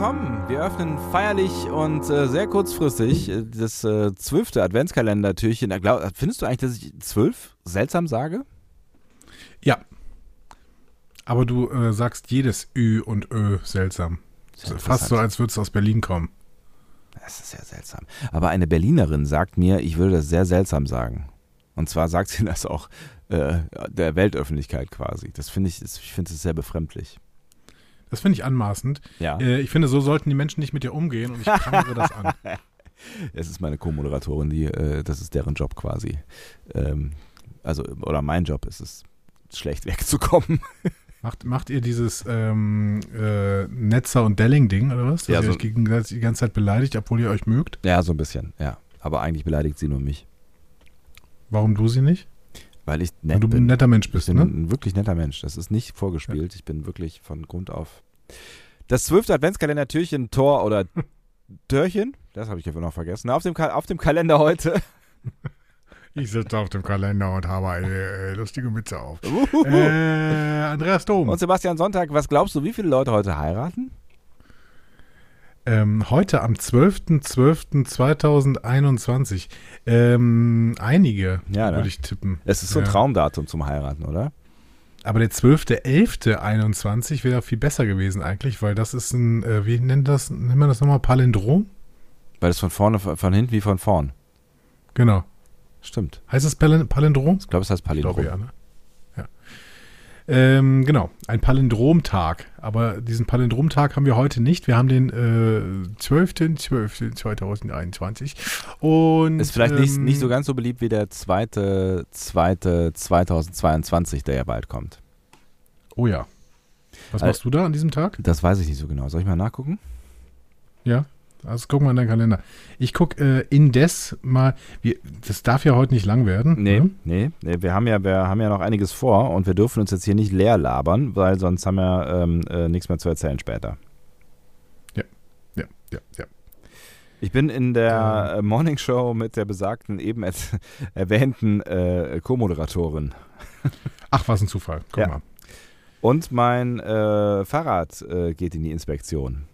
Willkommen. Wir öffnen feierlich und äh, sehr kurzfristig äh, das äh, zwölfte Adventskalendertürchen. Äh, glaub- Findest du eigentlich, dass ich zwölf seltsam sage? Ja. Aber du äh, sagst jedes Ü und Ö seltsam. Fast so, als würdest du aus Berlin kommen. Das ist sehr seltsam. Aber eine Berlinerin sagt mir, ich würde das sehr seltsam sagen. Und zwar sagt sie das auch äh, der Weltöffentlichkeit quasi. Das finde ich, das- ich finde es sehr befremdlich. Das finde ich anmaßend. Ja. Äh, ich finde, so sollten die Menschen nicht mit dir umgehen und ich prangere das an. Es ist meine Co-Moderatorin, die, äh, das ist deren Job quasi. Ähm, also, oder mein Job ist es, schlecht wegzukommen. Macht, macht ihr dieses ähm, äh, Netzer- und Delling-Ding oder was? Dass Ja, ihr so- euch gegenseitig die ganze Zeit beleidigt, obwohl ihr euch mögt? Ja, so ein bisschen, ja. Aber eigentlich beleidigt sie nur mich, Warum du sie nicht? Weil ich Weil nett du bin. ein netter Mensch Ich bist, bin ne? ein wirklich netter Mensch. Das ist nicht vorgespielt. Ich bin wirklich von Grund auf. Das zwölfte Adventskalender-Türchen, Tor oder Törchen, das habe ich einfach noch vergessen. Auf dem, Ka auf dem Kalender heute. Ich sitze auf dem Kalender und habe eine äh, lustige Mütze auf. Äh, Andreas Dom. Und Sebastian Sonntag, was glaubst du, wie viele Leute heute heiraten? Ähm, heute am 12.12.2021. Ähm, einige, Ja, ne? würde ich tippen. Es ist so ein Ja. Traumdatum zum Heiraten, oder? Aber der 12.11.21 wäre viel besser gewesen eigentlich, weil das ist ein, äh, wie nennt das, nennt man das nochmal, Palindrom? Weil es von vorne, von hinten wie von vorn. Genau. Stimmt. Heißt es Palin Palindrom? Ich glaube, es heißt Ich Palindrom. glaube ja, ne? Ähm, genau, ein Palindromtag. Aber diesen Palindromtag haben wir heute nicht. Wir haben den äh, 12.12.2021. Und Ist vielleicht nicht, ähm, nicht so ganz so beliebt wie der zweite, zweite 2022, der ja bald kommt. Oh ja. Was Al- machst du da an diesem Tag? Das weiß ich nicht so genau. Soll ich mal nachgucken? Ja. Also guck mal in deinen Kalender. Ich gucke äh, indes mal, wir, das darf ja heute nicht lang werden. Nee, ne? nee, nee. Wir haben, ja, wir haben ja noch einiges vor und wir dürfen uns jetzt hier nicht leer labern, weil sonst haben wir ähm, äh, nichts mehr zu erzählen später. Ja, ja, ja. Ich bin in der äh, Morning Show mit der besagten, eben er erwähnten äh, Co-Moderatorin. Ach, was ein Zufall. Guck Ja. mal. Und mein äh, Fahrrad äh, geht in die Inspektion.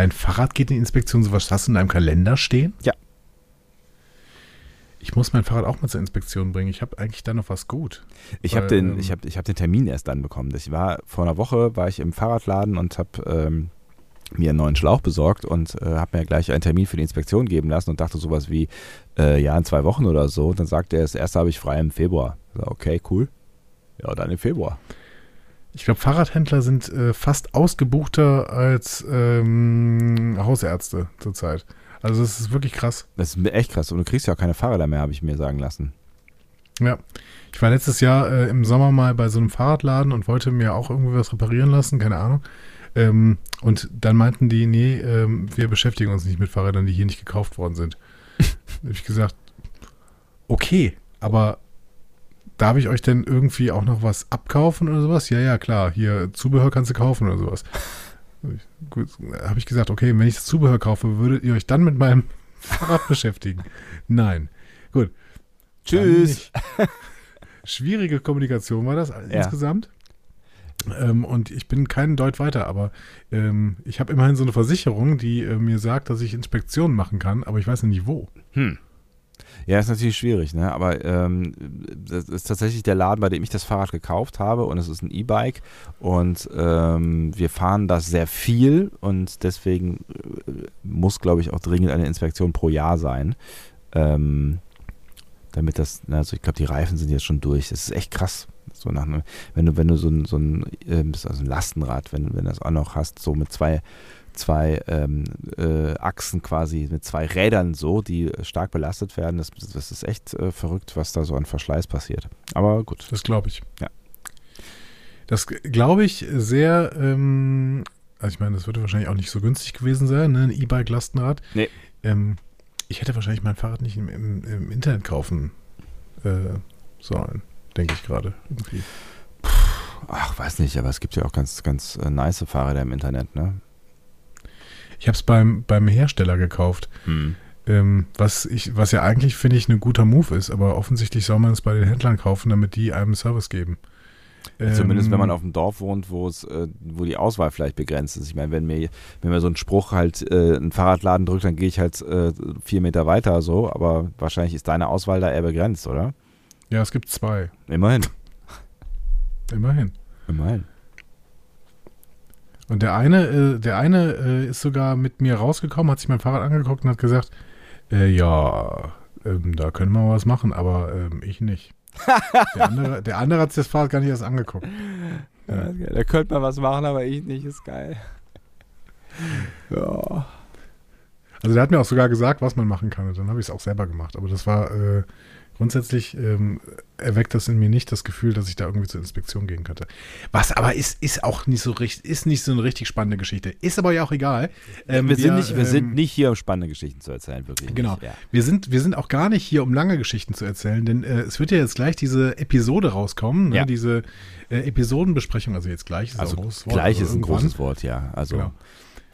Dein Fahrrad geht in die Inspektion. So was hast du in deinem Kalender stehen? Ja. Ich muss mein Fahrrad auch mal zur Inspektion bringen. Ich habe eigentlich da noch was gut. Ich habe den, ähm, ich hab, ich hab den Termin erst dann bekommen. Ich war vor einer Woche war ich im Fahrradladen und habe ähm, mir einen neuen Schlauch besorgt und äh, habe mir gleich einen Termin für die Inspektion geben lassen und dachte sowas wie, äh, ja, in zwei Wochen oder so. Und dann sagte er, das erste habe ich frei im Februar. Ich so, okay, cool. Ja, dann im Februar. Ich glaube, Fahrradhändler sind äh, fast ausgebuchter als ähm, Hausärzte zurzeit. Also es ist wirklich krass. Das ist echt krass. Und du kriegst ja auch keine Fahrräder mehr, habe ich mir sagen lassen. Ja. Ich war letztes Jahr äh, im Sommer mal bei so einem Fahrradladen und wollte mir auch irgendwie was reparieren lassen, keine Ahnung. Ähm, und dann meinten die, nee, ähm, wir beschäftigen uns nicht mit Fahrrädern, die hier nicht gekauft worden sind. habe ich gesagt, okay, aber darf ich euch denn irgendwie auch noch was abkaufen oder sowas? Ja, ja, klar, hier Zubehör kannst du kaufen oder sowas. Habe ich gesagt, okay, wenn ich das Zubehör kaufe, würdet ihr euch dann mit meinem Fahrrad beschäftigen? Nein. Gut. Tschüss. Schwierige Kommunikation war das insgesamt. Ähm, und ich bin keinen Deut weiter, aber ähm, ich habe immerhin so eine Versicherung, die äh, mir sagt, dass ich Inspektionen machen kann, aber ich weiß nicht wo. Hm. Ja, ist natürlich schwierig, ne? Aber ähm, das ist tatsächlich der Laden, bei dem ich das Fahrrad gekauft habe und es ist ein E-Bike und ähm, wir fahren das sehr viel und deswegen äh, muss, glaube ich, auch dringend eine Inspektion pro Jahr sein. Ähm, damit das, na, also ich glaube, die Reifen sind jetzt schon durch. Das ist echt krass. So nach, ne- wenn du, wenn du so ein, so ein, ist also ein Lastenrad, wenn, wenn du das auch noch hast, so mit zwei, zwei ähm, äh, Achsen quasi, mit zwei Rädern so, die äh, stark belastet werden, das, das ist echt äh, verrückt, was da so an Verschleiß passiert. Aber gut. Das glaube ich. Ja. Das glaube ich sehr, ähm, also ich meine, das würde wahrscheinlich auch nicht so günstig gewesen sein, ne? ein E-Bike-Lastenrad. Nee. Ähm, ich hätte wahrscheinlich mein Fahrrad nicht im, im, im Internet kaufen äh, sollen, denke ich gerade. Ach, weiß nicht, aber es gibt ja auch ganz, ganz äh, nice Fahrräder im Internet, ne? Ich habe es beim, beim Hersteller gekauft, Hm. ähm, was, ich, was ja eigentlich, finde ich, ein guter Move ist, aber offensichtlich soll man es bei den Händlern kaufen, damit die einem Service geben. Zumindest Ähm, wenn man auf dem Dorf wohnt, wo es, äh, wo die Auswahl vielleicht begrenzt ist. Ich meine, wenn mir, wenn mir so ein Spruch halt äh, einen Fahrradladen drückt, dann gehe ich halt äh, vier Meter weiter so, aber wahrscheinlich ist deine Auswahl da eher begrenzt, oder? Ja, es gibt zwei. Immerhin. Immerhin. Immerhin. Und der eine, äh, der eine äh, ist sogar mit mir rausgekommen, hat sich mein Fahrrad angeguckt und hat gesagt, äh, ja, ähm, da können wir was machen, aber ähm, ich nicht. der andere, der andere hat sich das Fahrrad gar nicht erst angeguckt. Ja. Da könnte man was machen, aber ich nicht, ist geil. Ja. Also der hat mir auch sogar gesagt, was man machen kann. Und dann habe ich es auch selber gemacht. Aber das war äh, grundsätzlich ähm, erweckt das in mir nicht das Gefühl, dass ich da irgendwie zur Inspektion gehen könnte. Was aber ist, ist auch nicht so richtig, ist nicht so eine richtig spannende Geschichte. Ist aber ja auch egal. Ähm, wir, sind nicht, wir ähm, sind nicht hier, um spannende Geschichten zu erzählen, wirklich. Genau. Nicht, ja. Wir sind, wir sind auch gar nicht hier, um lange Geschichten zu erzählen, denn äh, es wird ja jetzt gleich diese Episode rauskommen, ne? Ja. diese äh, Episodenbesprechung, also jetzt gleich ist Also ein großes Wort, gleich aber ist ein irgendwann- großes Wort, ja. Also Genau.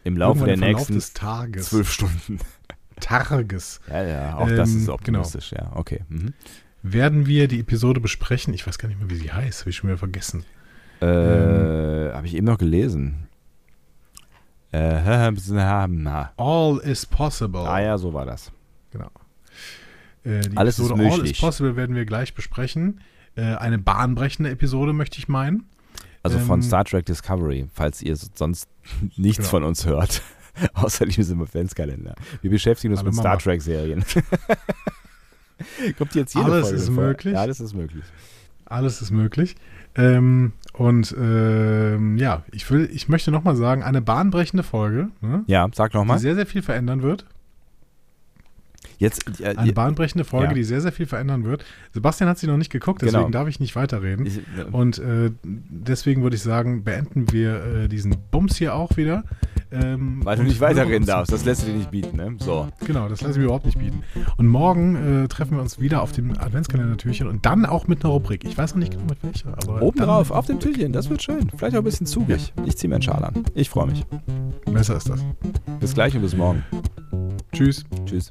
Im Laufe irgendwann der nächsten des Tages, zwölf Stunden. Tages, Ja, ja, auch das Ähm, ist genau. optimistisch, ja. Okay. Mhm. werden wir die Episode besprechen. Ich weiß gar nicht mehr, wie sie heißt, habe ich schon wieder vergessen. Äh, Habe ich eben noch gelesen. Äh, ah All is possible. ja, so war das. Äh, die Alles ist Episode All is möglich. possible werden wir gleich besprechen. Äh, eine bahnbrechende Episode, möchte ich meinen. Also von Ähm, Star Trek Discovery, falls ihr sonst nichts Genau. von uns hört. Außer diesem Adventskalender. Wir beschäftigen uns mit Mama. Star Trek-Serien. Kommt jetzt jede Alles Folge ist vor. möglich. Ja, alles ist möglich. Alles ist möglich. Ähm, und ähm, ja, ich will, ich möchte nochmal sagen, eine bahnbrechende Folge, ne, Ja, sag die nochmal. sehr, sehr viel verändern wird. Jetzt, äh, Eine bahnbrechende Folge, Ja. die sehr, sehr viel verändern wird. Sebastian hat sie noch nicht geguckt, deswegen Genau. darf ich nicht weiterreden. ich, Und äh, deswegen würde ich sagen, beenden wir äh, diesen Bums hier auch wieder. Ähm, weil du nicht weiterreden darfst, das lässt du dir nicht bieten, ne? So. Genau, das lasse ich mir überhaupt nicht bieten. Und morgen äh, treffen wir uns wieder auf dem Adventskalender-Türchen und dann auch mit einer Rubrik. Ich weiß noch nicht genau mit welcher, aber. Oben drauf, auf dem Türchen, das wird schön. Vielleicht auch ein bisschen zugig. Ich ziehe mir einen Schal an. Ich freue mich. Besser ist das. Bis gleich und bis morgen. Tschüss. Tschüss.